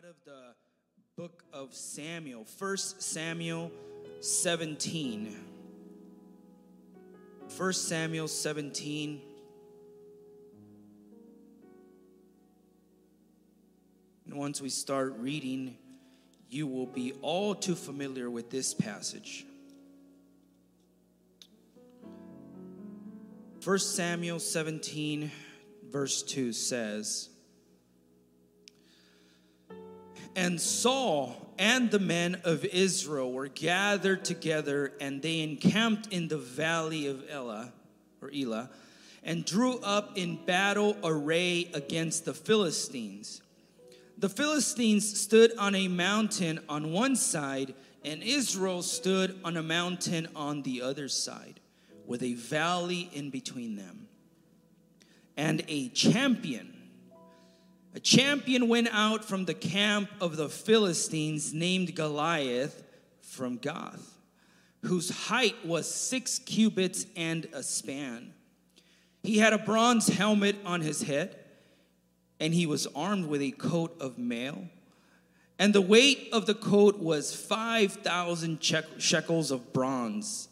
out of the book of Samuel, 1 Samuel 17. 1 Samuel 17. And once we start reading, you will be all too familiar with this passage. 1 Samuel 17, verse 2 says, And Saul and the men of Israel were gathered together, and they encamped in the valley of Elah, or Elah, and drew up in battle array against the Philistines. The Philistines stood on a mountain on one side, and Israel stood on a mountain on the other side, with a valley in between them. And a champion a champion went out from the camp of the Philistines named Goliath from Gath, whose height was six cubits and a span. He had a bronze helmet on his head, and he was armed with a coat of mail. And the weight of the coat was 5,000 shekels of bronze.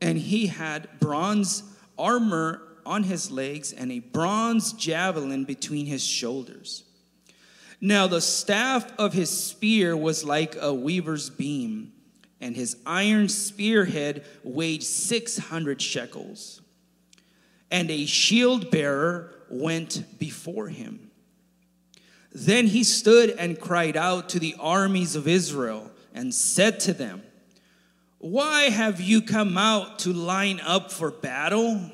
And he had bronze armor on his legs and a bronze javelin between his shoulders. Now the staff of his spear was like a weaver's beam, and his iron spearhead weighed 600 shekels. And a shield bearer went before him. Then he stood and cried out to the armies of Israel and said to them, Why have you come out to line up for battle?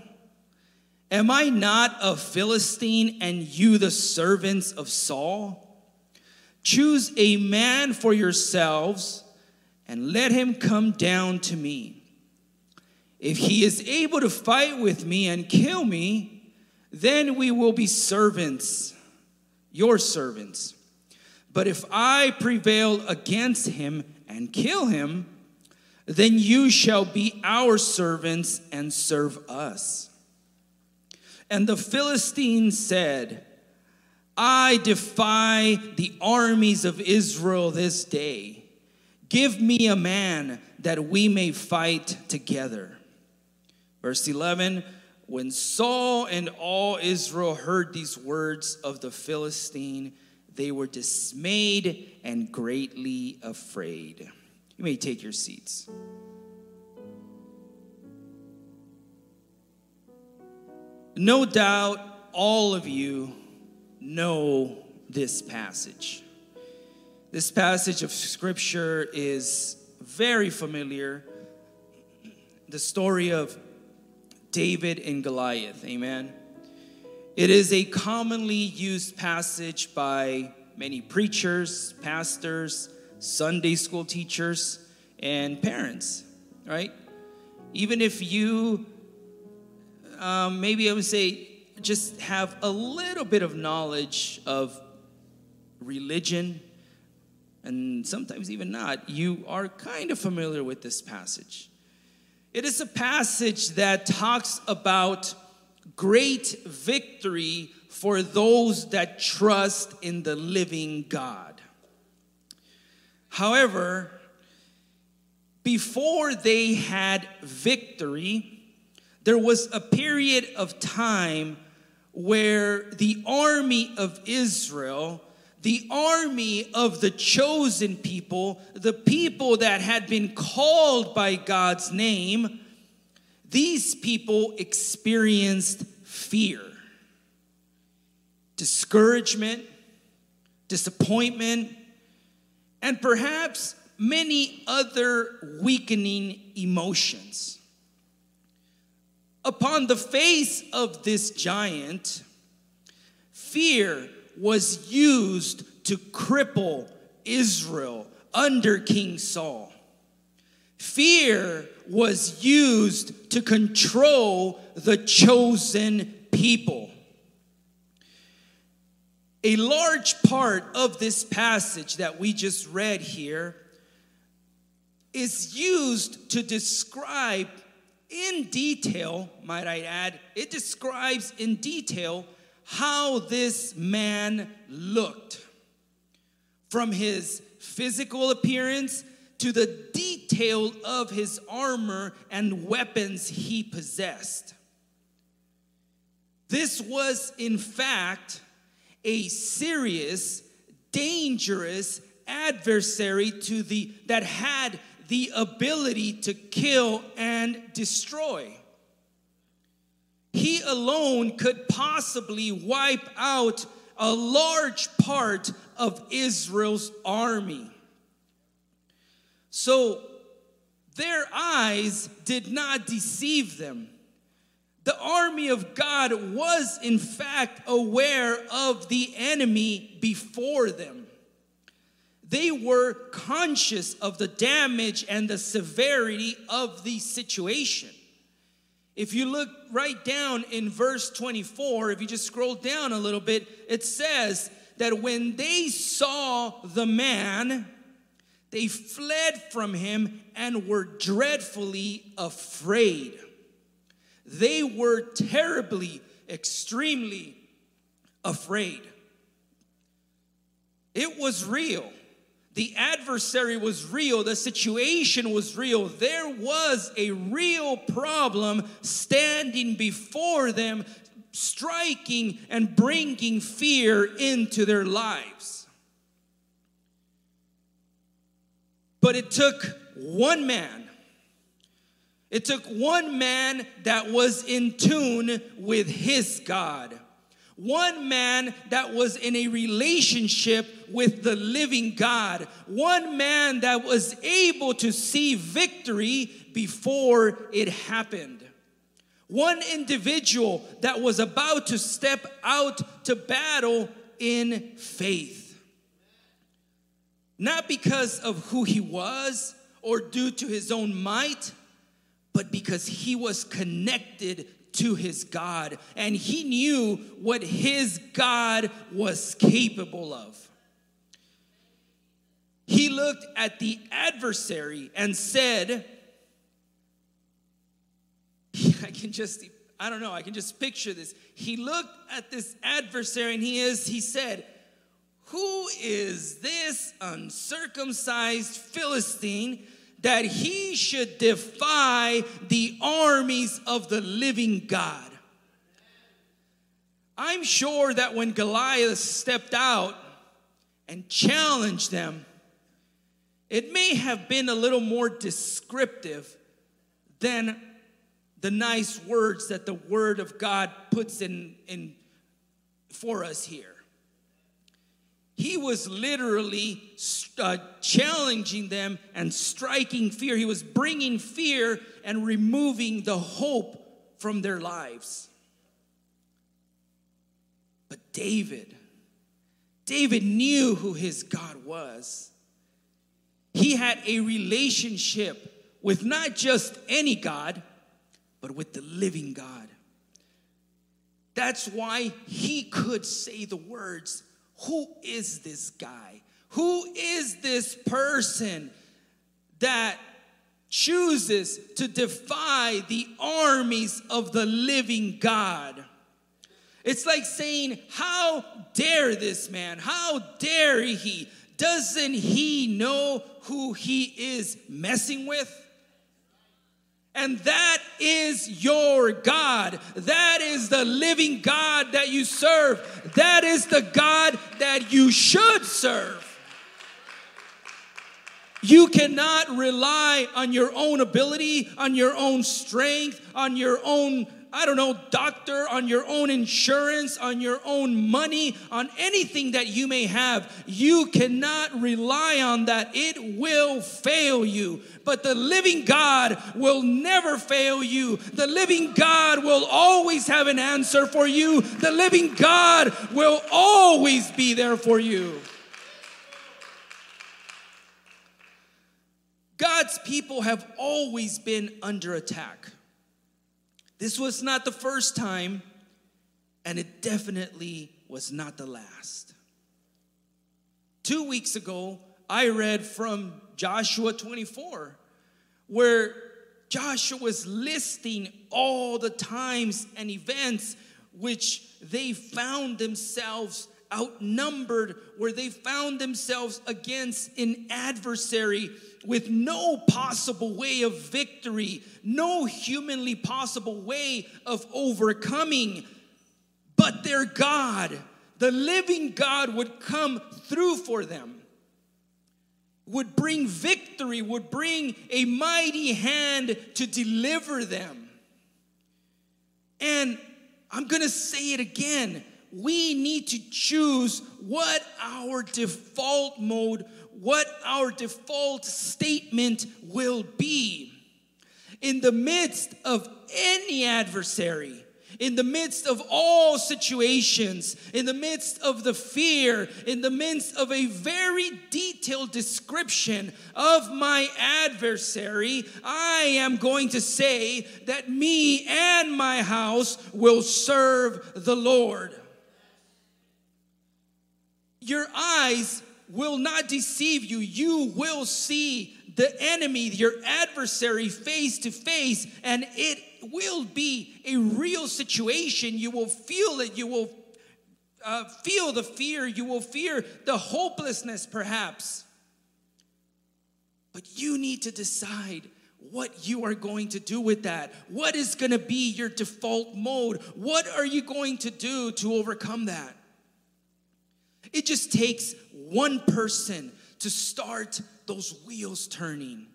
Am I not a Philistine and you the servants of Saul? Choose a man for yourselves and let him come down to me. If he is able to fight with me and kill me, then we will be servants, your servants. But if I prevail against him and kill him, then you shall be our servants and serve us. And the Philistine said, I defy the armies of Israel this day. Give me a man that we may fight together. Verse 11 When Saul and all Israel heard these words of the Philistine, they were dismayed and greatly afraid. You may take your seats. No doubt all of you know this passage. This passage of scripture is very familiar. The story of David and Goliath, amen. It is a commonly used passage by many preachers, pastors, Sunday school teachers, and parents, right? Even if you um, maybe I would say just have a little bit of knowledge of religion, and sometimes even not, you are kind of familiar with this passage. It is a passage that talks about great victory for those that trust in the living God. However, before they had victory, there was a period of time where the army of Israel, the army of the chosen people, the people that had been called by God's name, these people experienced fear, discouragement, disappointment, and perhaps many other weakening emotions upon the face of this giant, fear was used to cripple Israel under King Saul. Fear was used to control the chosen people. A large part of this passage that we just read here is used to describe in detail, might I add, it describes in detail how this man looked. from his physical appearance to the detail of his armor and weapons he possessed. This was, in fact, a serious, dangerous adversary to the that had the ability to kill and destroy. He alone could possibly wipe out a large part of Israel's army. So their eyes did not deceive them. The army of God was, in fact, aware of the enemy before them. They were conscious of the damage and the severity of the situation. If you look right down in verse 24, if you just scroll down a little bit, it says that when they saw the man, they fled from him and were dreadfully afraid. They were terribly, extremely afraid. It was real. The adversary was real. The situation was real. There was a real problem standing before them, striking and bringing fear into their lives. But it took one man. It took one man that was in tune with his God. One man that was in a relationship with the living God. One man that was able to see victory before it happened. One individual that was about to step out to battle in faith. Not because of who he was or due to his own might, but because he was connected to his God and he knew what his God was capable of. He looked at the adversary and said, I can just, I don't know, I can just picture this. He looked at this adversary and he is, he said, who is this uncircumcised Philistine that he should defy the armies of the living God? I'm sure that when Goliath stepped out and challenged them, it may have been a little more descriptive than the nice words that the Word of God puts in, in for us here he was literally uh, challenging them and striking fear. He was bringing fear and removing the hope from their lives. But David, David knew who his God was. He had a relationship with not just any God, but with the living God. That's why he could say the words, who is this guy? Who is this person that chooses to defy the armies of the living God? It's like saying, How dare this man? How dare he? Doesn't he know who he is messing with? And that is your God. That is the living God that you serve. That is the God that you should serve. You cannot rely on your own ability, on your own strength, on your own I don't know, doctor, on your own insurance, on your own money, on anything that you may have. You cannot rely on that. It will fail you. But the living God will never fail you. The living God will always have an answer for you. The living God will always be there for you. God's people have always been under attack. This was not the first time, and it definitely was not the last. Two weeks ago, I read from Joshua 24, where Joshua was listing all the times and events which they found themselves outnumbered, where they found themselves against an adversary with no possible way of victory, no humanly possible way of overcoming. But their God, the living God, would come through for them, would bring victory, would bring a mighty hand to deliver them. And I'm gonna say it again. We need to choose what our default mode what our default statement will be. In the midst of any adversary, in the midst of all situations, in the midst of the fear, in the midst of a very detailed description of my adversary, I am going to say that me and my house will serve the Lord. Your eyes will not deceive you. You will see the enemy, your adversary, face to face, and it will be a real situation. You will feel it. You will uh, feel the fear. You will fear the hopelessness, perhaps. But you need to decide what you are going to do with that. What is going to be your default mode? What are you going to do to overcome that? It just takes one person to start those wheels turning.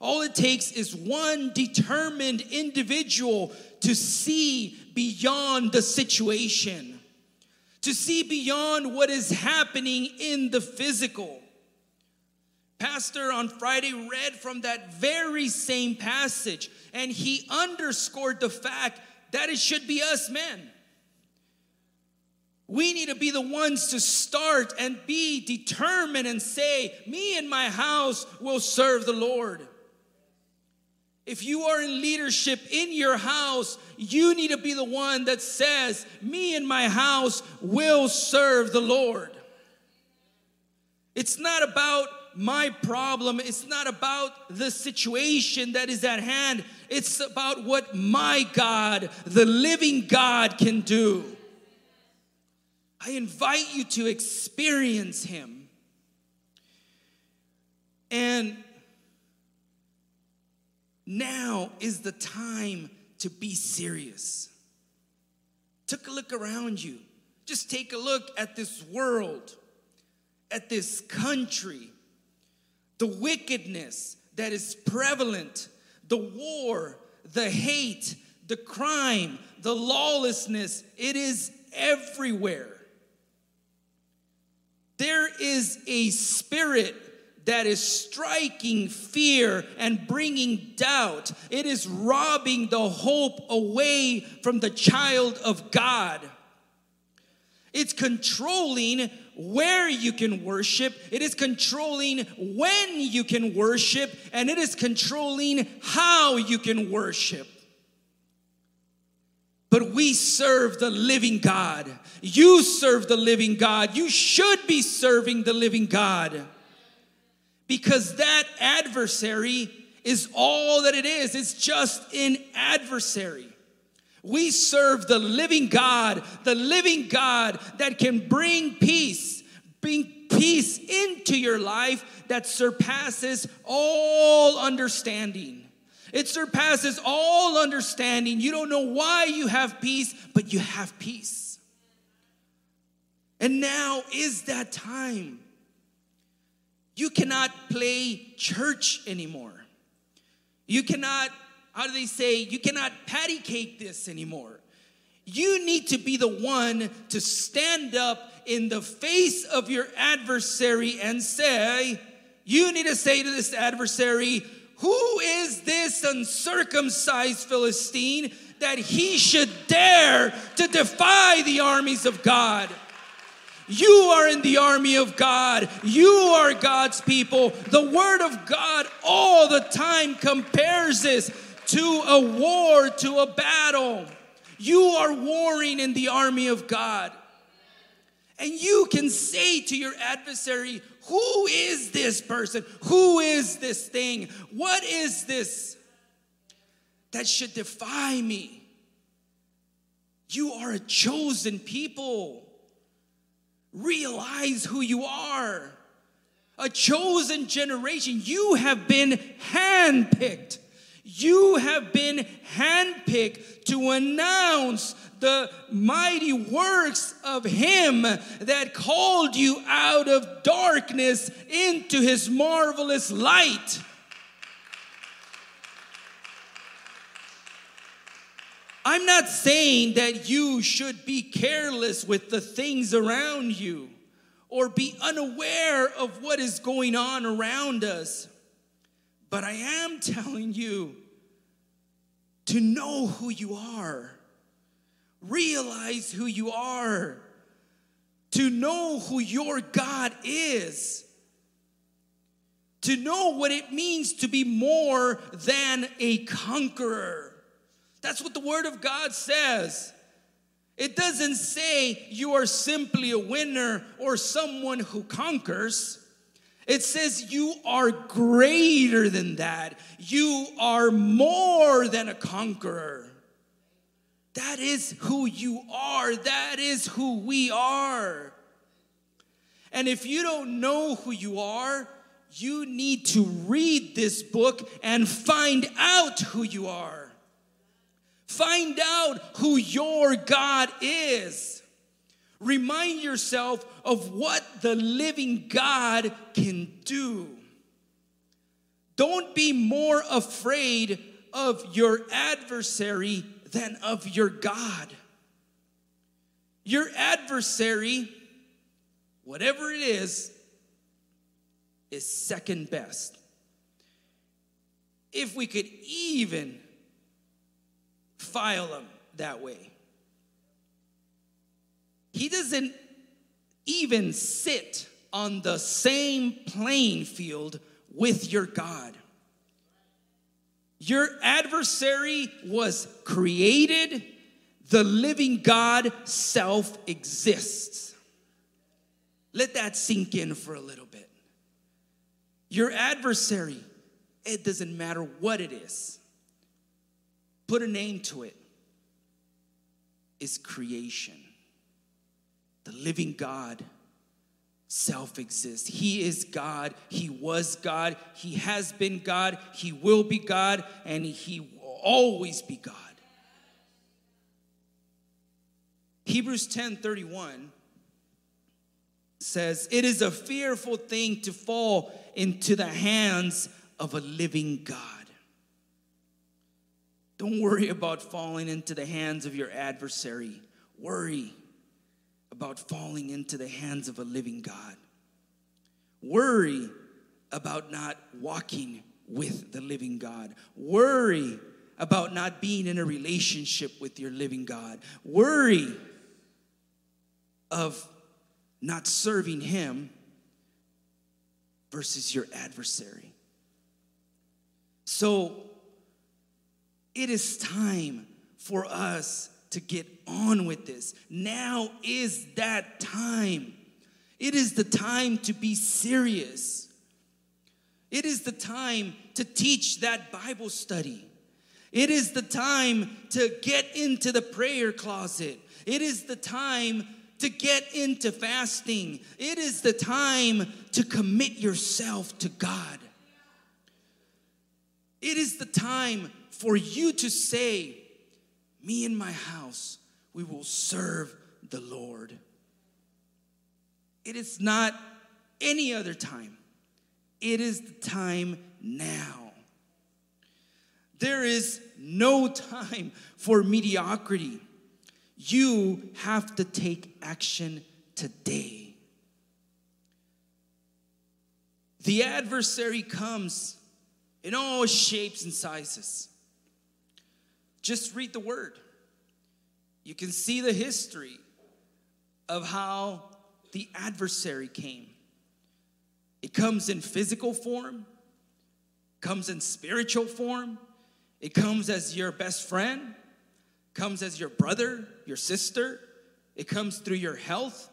All it takes is one determined individual to see beyond the situation, to see beyond what is happening in the physical. Pastor on Friday read from that very same passage, and he underscored the fact that it should be us men. We need to be the ones to start and be determined and say, Me and my house will serve the Lord. If you are in leadership in your house, you need to be the one that says, Me and my house will serve the Lord. It's not about my problem, it's not about the situation that is at hand, it's about what my God, the living God, can do. I invite you to experience Him. And now is the time to be serious. Take a look around you. Just take a look at this world, at this country, the wickedness that is prevalent, the war, the hate, the crime, the lawlessness. It is everywhere. There is a spirit that is striking fear and bringing doubt. It is robbing the hope away from the child of God. It's controlling where you can worship, it is controlling when you can worship, and it is controlling how you can worship. But we serve the living God. You serve the living God. You should be serving the living God. Because that adversary is all that it is. It's just an adversary. We serve the living God, the living God that can bring peace, bring peace into your life that surpasses all understanding. It surpasses all understanding. You don't know why you have peace, but you have peace. And now is that time. You cannot play church anymore. You cannot, how do they say, you cannot patty cake this anymore. You need to be the one to stand up in the face of your adversary and say, you need to say to this adversary, who is this uncircumcised Philistine that he should dare to defy the armies of God? You are in the army of God. You are God's people. The Word of God all the time compares this to a war, to a battle. You are warring in the army of God. And you can say to your adversary, Who is this person? Who is this thing? What is this that should defy me? You are a chosen people. Realize who you are. A chosen generation. You have been handpicked. You have been handpicked to announce the mighty works of Him that called you out of darkness into His marvelous light. I'm not saying that you should be careless with the things around you or be unaware of what is going on around us. But I am telling you to know who you are, realize who you are, to know who your God is, to know what it means to be more than a conqueror. That's what the Word of God says. It doesn't say you are simply a winner or someone who conquers. It says you are greater than that. You are more than a conqueror. That is who you are. That is who we are. And if you don't know who you are, you need to read this book and find out who you are. Find out who your God is. Remind yourself of what the living God can do. Don't be more afraid of your adversary than of your God. Your adversary, whatever it is, is second best. If we could even file them that way. He doesn't even sit on the same playing field with your God. Your adversary was created, the living God self exists. Let that sink in for a little bit. Your adversary, it doesn't matter what it is put a name to it, is creation. The living God self exists. He is God. He was God. He has been God. He will be God. And He will always be God. Hebrews 10 31 says, It is a fearful thing to fall into the hands of a living God. Don't worry about falling into the hands of your adversary. Worry about falling into the hands of a living God. Worry about not walking with the living God. Worry about not being in a relationship with your living God. Worry of not serving Him versus your adversary. So, it is time for us to get on with this. Now is that time. It is the time to be serious. It is the time to teach that Bible study. It is the time to get into the prayer closet. It is the time to get into fasting. It is the time to commit yourself to God. It is the time for you to say, Me and my house, we will serve the Lord. It is not any other time, it is the time now. There is no time for mediocrity. You have to take action today. The adversary comes in all shapes and sizes. Just read the word. You can see the history of how the adversary came. It comes in physical form, comes in spiritual form, it comes as your best friend, comes as your brother, your sister, it comes through your health,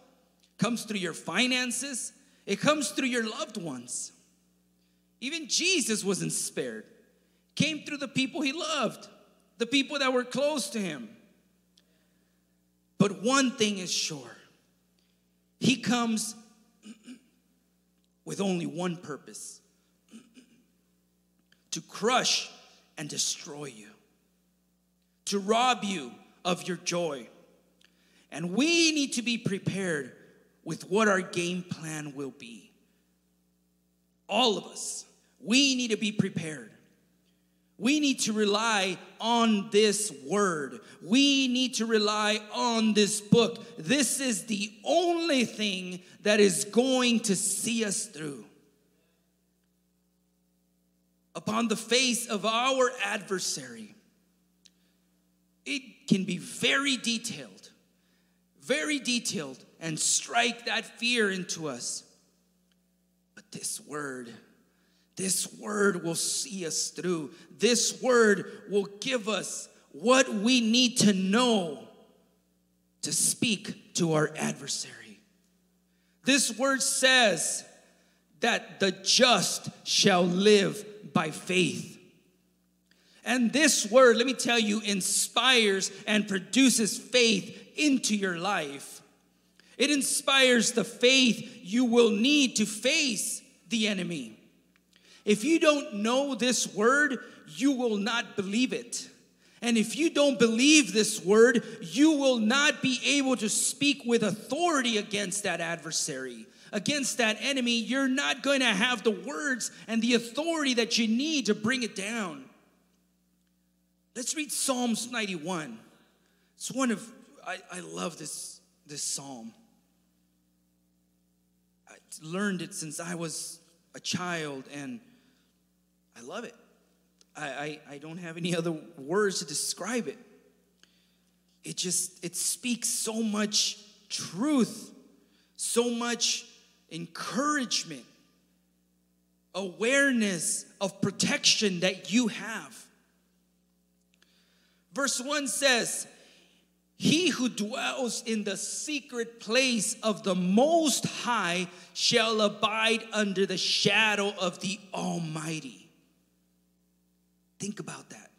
comes through your finances, it comes through your loved ones. Even Jesus wasn't spared. Came through the people he loved the people that were close to him. But one thing is sure He comes with only one purpose to crush and destroy you, to rob you of your joy. And we need to be prepared with what our game plan will be. All of us, we need to be prepared. We need to rely on this word. We need to rely on this book. This is the only thing that is going to see us through. Upon the face of our adversary, it can be very detailed, very detailed, and strike that fear into us. But this word, this word will see us through. This word will give us what we need to know to speak to our adversary. This word says that the just shall live by faith. And this word, let me tell you, inspires and produces faith into your life. It inspires the faith you will need to face the enemy. If you don't know this word, you will not believe it. And if you don't believe this word, you will not be able to speak with authority against that adversary, against that enemy. You're not going to have the words and the authority that you need to bring it down. Let's read Psalms 91. It's one of, I, I love this, this psalm. I learned it since I was a child and I love it. I, I, I don't have any other words to describe it. It just, it speaks so much truth, so much encouragement, awareness of protection that you have. Verse 1 says, He who dwells in the secret place of the Most High shall abide under the shadow of the Almighty. Think about that.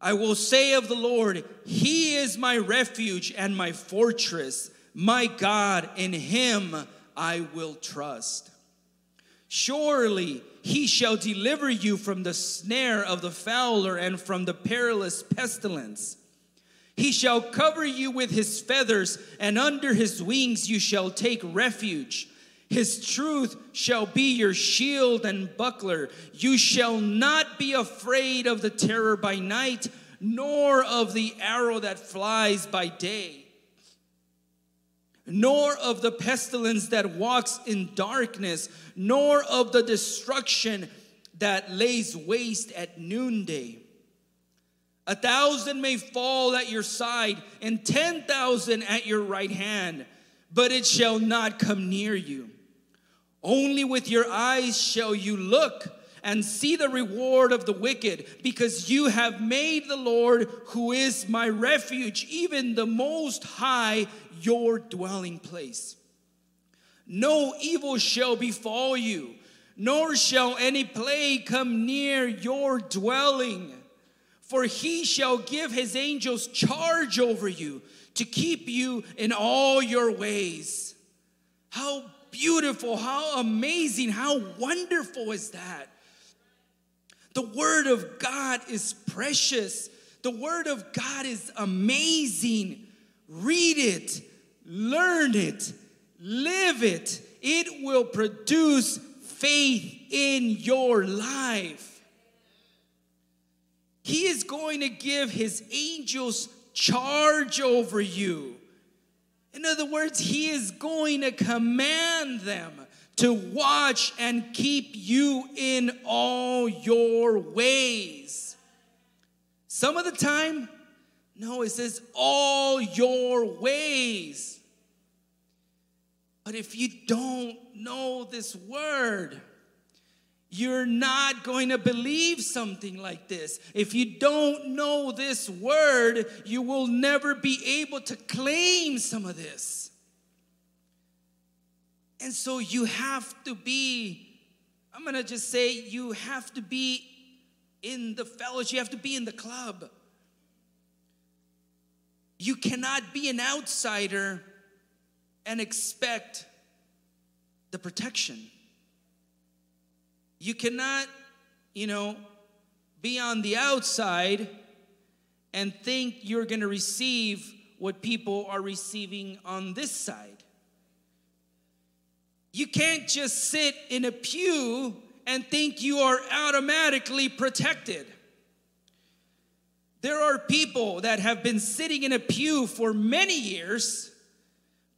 I will say of the Lord, He is my refuge and my fortress, my God, in Him I will trust. Surely He shall deliver you from the snare of the fowler and from the perilous pestilence. He shall cover you with His feathers, and under His wings you shall take refuge. His truth shall be your shield and buckler. You shall not be afraid of the terror by night, nor of the arrow that flies by day, nor of the pestilence that walks in darkness, nor of the destruction that lays waste at noonday. A thousand may fall at your side, and ten thousand at your right hand, but it shall not come near you. Only with your eyes shall you look and see the reward of the wicked, because you have made the Lord, who is my refuge, even the Most High, your dwelling place. No evil shall befall you, nor shall any plague come near your dwelling. For he shall give his angels charge over you to keep you in all your ways. How beautiful, how amazing, how wonderful is that? The Word of God is precious. The Word of God is amazing. Read it, learn it, live it. It will produce faith in your life. He is going to give His angels charge over you. In other words, He is going to command them to watch and keep you in all your ways. Some of the time, no, it says all your ways. But if you don't know this word, you're not going to believe something like this. If you don't know this word, you will never be able to claim some of this. And so you have to be, I'm going to just say, you have to be in the fellowship, you have to be in the club. You cannot be an outsider and expect the protection. You cannot, you know, be on the outside and think you're going to receive what people are receiving on this side. You can't just sit in a pew and think you are automatically protected. There are people that have been sitting in a pew for many years,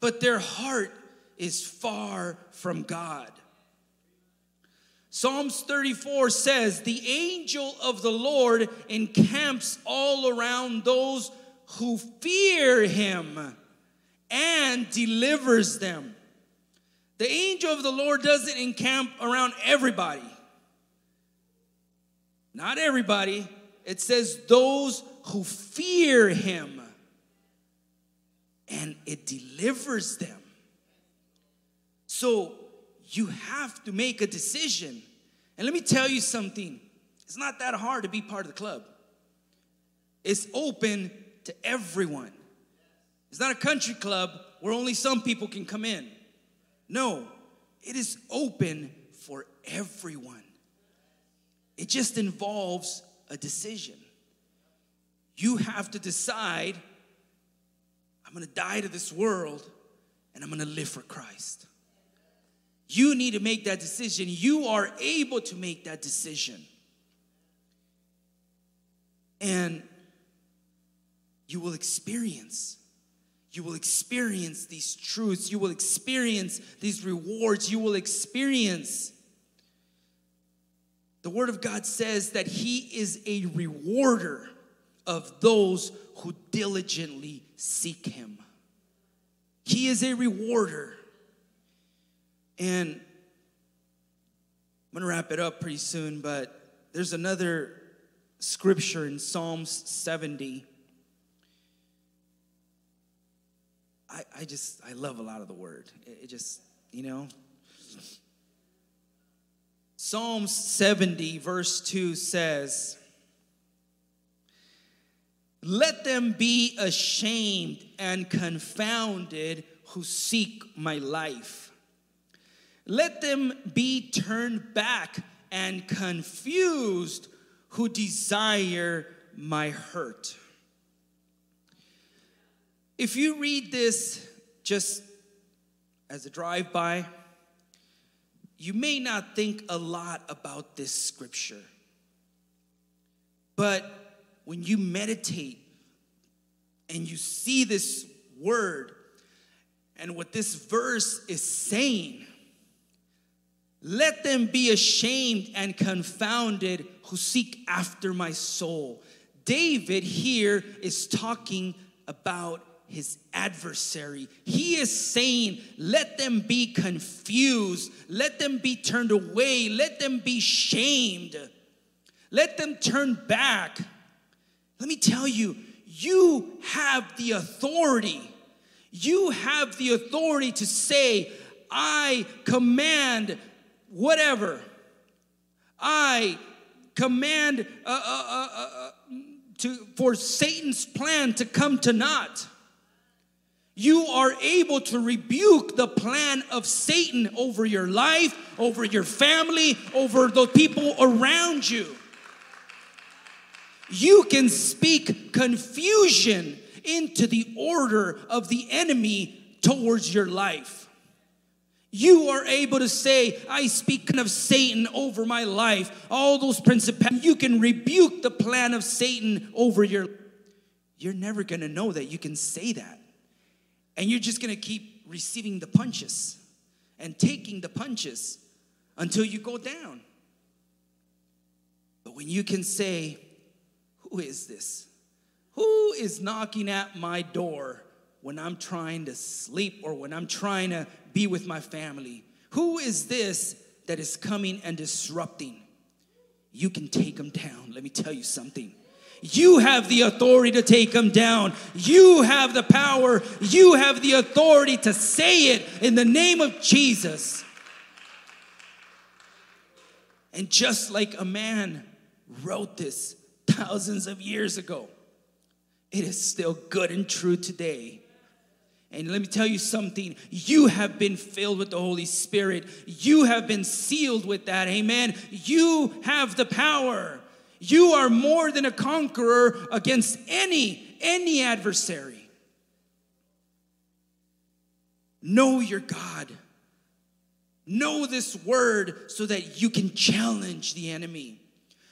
but their heart is far from God. Psalms 34 says, The angel of the Lord encamps all around those who fear him and delivers them. The angel of the Lord doesn't encamp around everybody. Not everybody. It says those who fear him and it delivers them. So you have to make a decision. And let me tell you something it's not that hard to be part of the club, it's open to everyone. It's not a country club where only some people can come in. No, it is open for everyone. It just involves a decision. You have to decide I'm gonna die to this world and I'm gonna live for Christ. You need to make that decision. You are able to make that decision. And you will experience. You will experience these truths. You will experience these rewards. You will experience. The Word of God says that He is a rewarder of those who diligently seek Him. He is a rewarder. And I'm gonna wrap it up pretty soon, but there's another scripture in Psalms 70. I, I just, I love a lot of the word. It, it just, you know. Psalms 70, verse 2 says, Let them be ashamed and confounded who seek my life. Let them be turned back and confused who desire my hurt. If you read this just as a drive by, you may not think a lot about this scripture. But when you meditate and you see this word and what this verse is saying, let them be ashamed and confounded who seek after my soul. David here is talking about his adversary. He is saying, Let them be confused, let them be turned away, let them be shamed, let them turn back. Let me tell you, you have the authority. You have the authority to say, I command whatever. I command uh, uh, uh, uh, to, for Satan's plan to come to naught. You are able to rebuke the plan of Satan over your life, over your family, over the people around you. You can speak confusion into the order of the enemy towards your life. You are able to say, I speak of Satan over my life. All those principalities, you can rebuke the plan of Satan over your You're never gonna know that you can say that. And you're just gonna keep receiving the punches and taking the punches until you go down. But when you can say, Who is this? Who is knocking at my door when I'm trying to sleep or when I'm trying to be with my family? Who is this that is coming and disrupting? You can take them down. Let me tell you something. You have the authority to take them down. You have the power. You have the authority to say it in the name of Jesus. And just like a man wrote this thousands of years ago, it is still good and true today. And let me tell you something. You have been filled with the Holy Spirit. You have been sealed with that. Amen. You have the power. You are more than a conqueror against any any adversary. Know your God. Know this word so that you can challenge the enemy.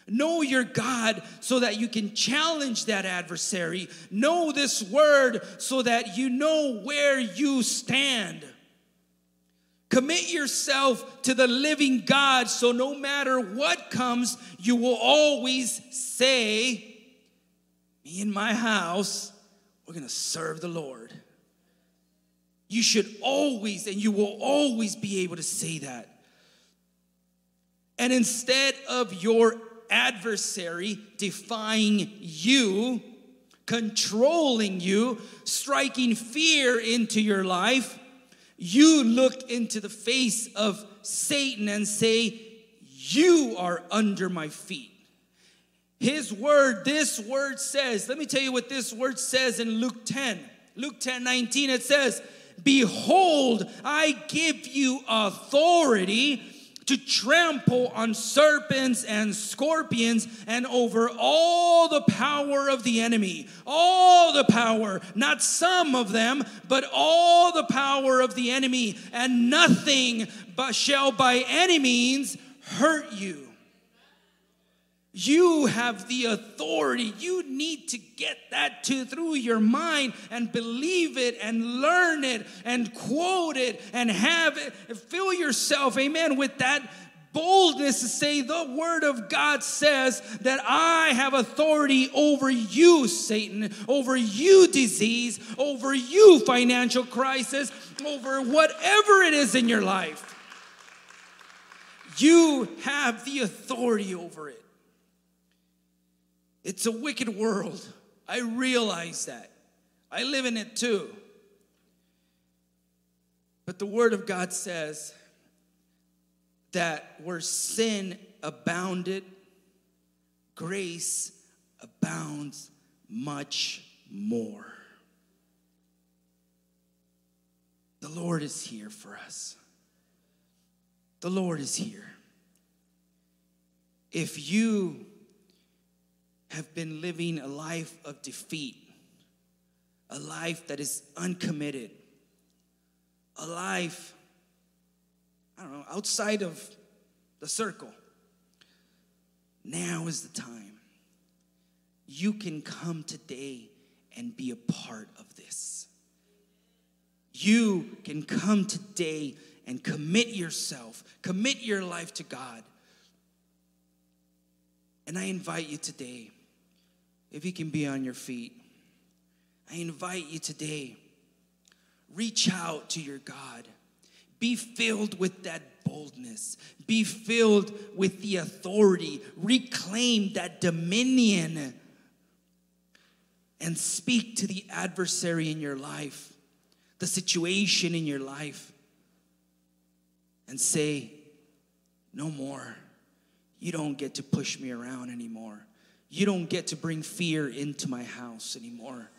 Know your God so that you can challenge that adversary. Know this word so that you know where you stand. Commit yourself to the living God so no matter what comes, you will always say, Me and my house, we're gonna serve the Lord. You should always, and you will always be able to say that. And instead of your adversary defying you, controlling you, striking fear into your life, you look into the face of Satan and say, You are under my feet. His word, this word says, let me tell you what this word says in Luke 10. Luke 10 19, it says, Behold, I give you authority to trample on serpents and scorpions and over all the power of the enemy. All the power, not some of them, but all the power of the enemy, and nothing but shall by any means hurt you. You have the authority. You need to get that to through your mind and believe it and learn it and quote it and have it. Fill yourself, amen, with that boldness to say the word of God says that I have authority over you, Satan, over you, disease, over you, financial crisis, over whatever it is in your life. You have the authority over it. It's a wicked world. I realize that. I live in it too. But the Word of God says that where sin abounded, grace abounds much more. The Lord is here for us. The Lord is here. If you have been living a life of defeat, a life that is uncommitted, a life, I don't know, outside of the circle. Now is the time. You can come today and be a part of this. You can come today and commit yourself, commit your life to God. And I invite you today if you can be on your feet, I invite you today, reach out to your God. Be filled with that boldness. Be filled with the authority. Reclaim that dominion and speak to the adversary in your life, the situation in your life, and say, No more. You don't get to push me around anymore. You don't get to bring fear into my house anymore.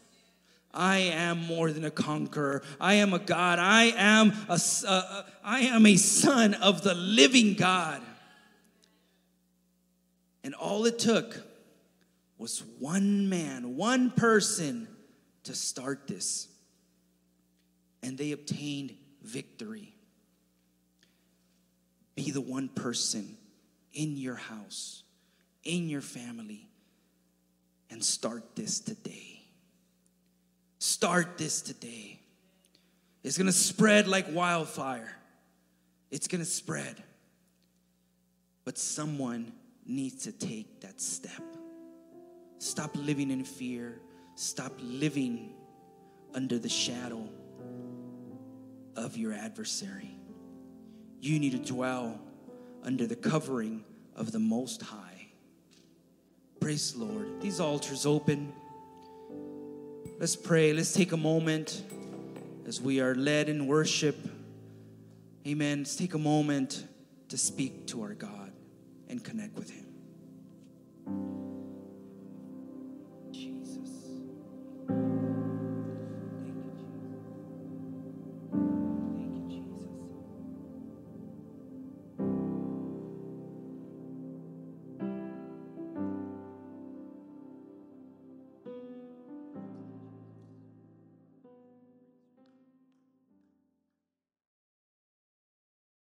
I am more than a conqueror. I am a God. I am a, uh, I am a son of the living God. And all it took was one man, one person to start this. And they obtained victory. Be the one person in your house, in your family, and start this today. Start this today. It's gonna spread like wildfire. It's gonna spread. But someone needs to take that step. Stop living in fear. Stop living under the shadow of your adversary. You need to dwell under the covering of the Most High. Praise the Lord. These altars open. Let's pray. Let's take a moment as we are led in worship. Amen. Let's take a moment to speak to our God and connect with Him.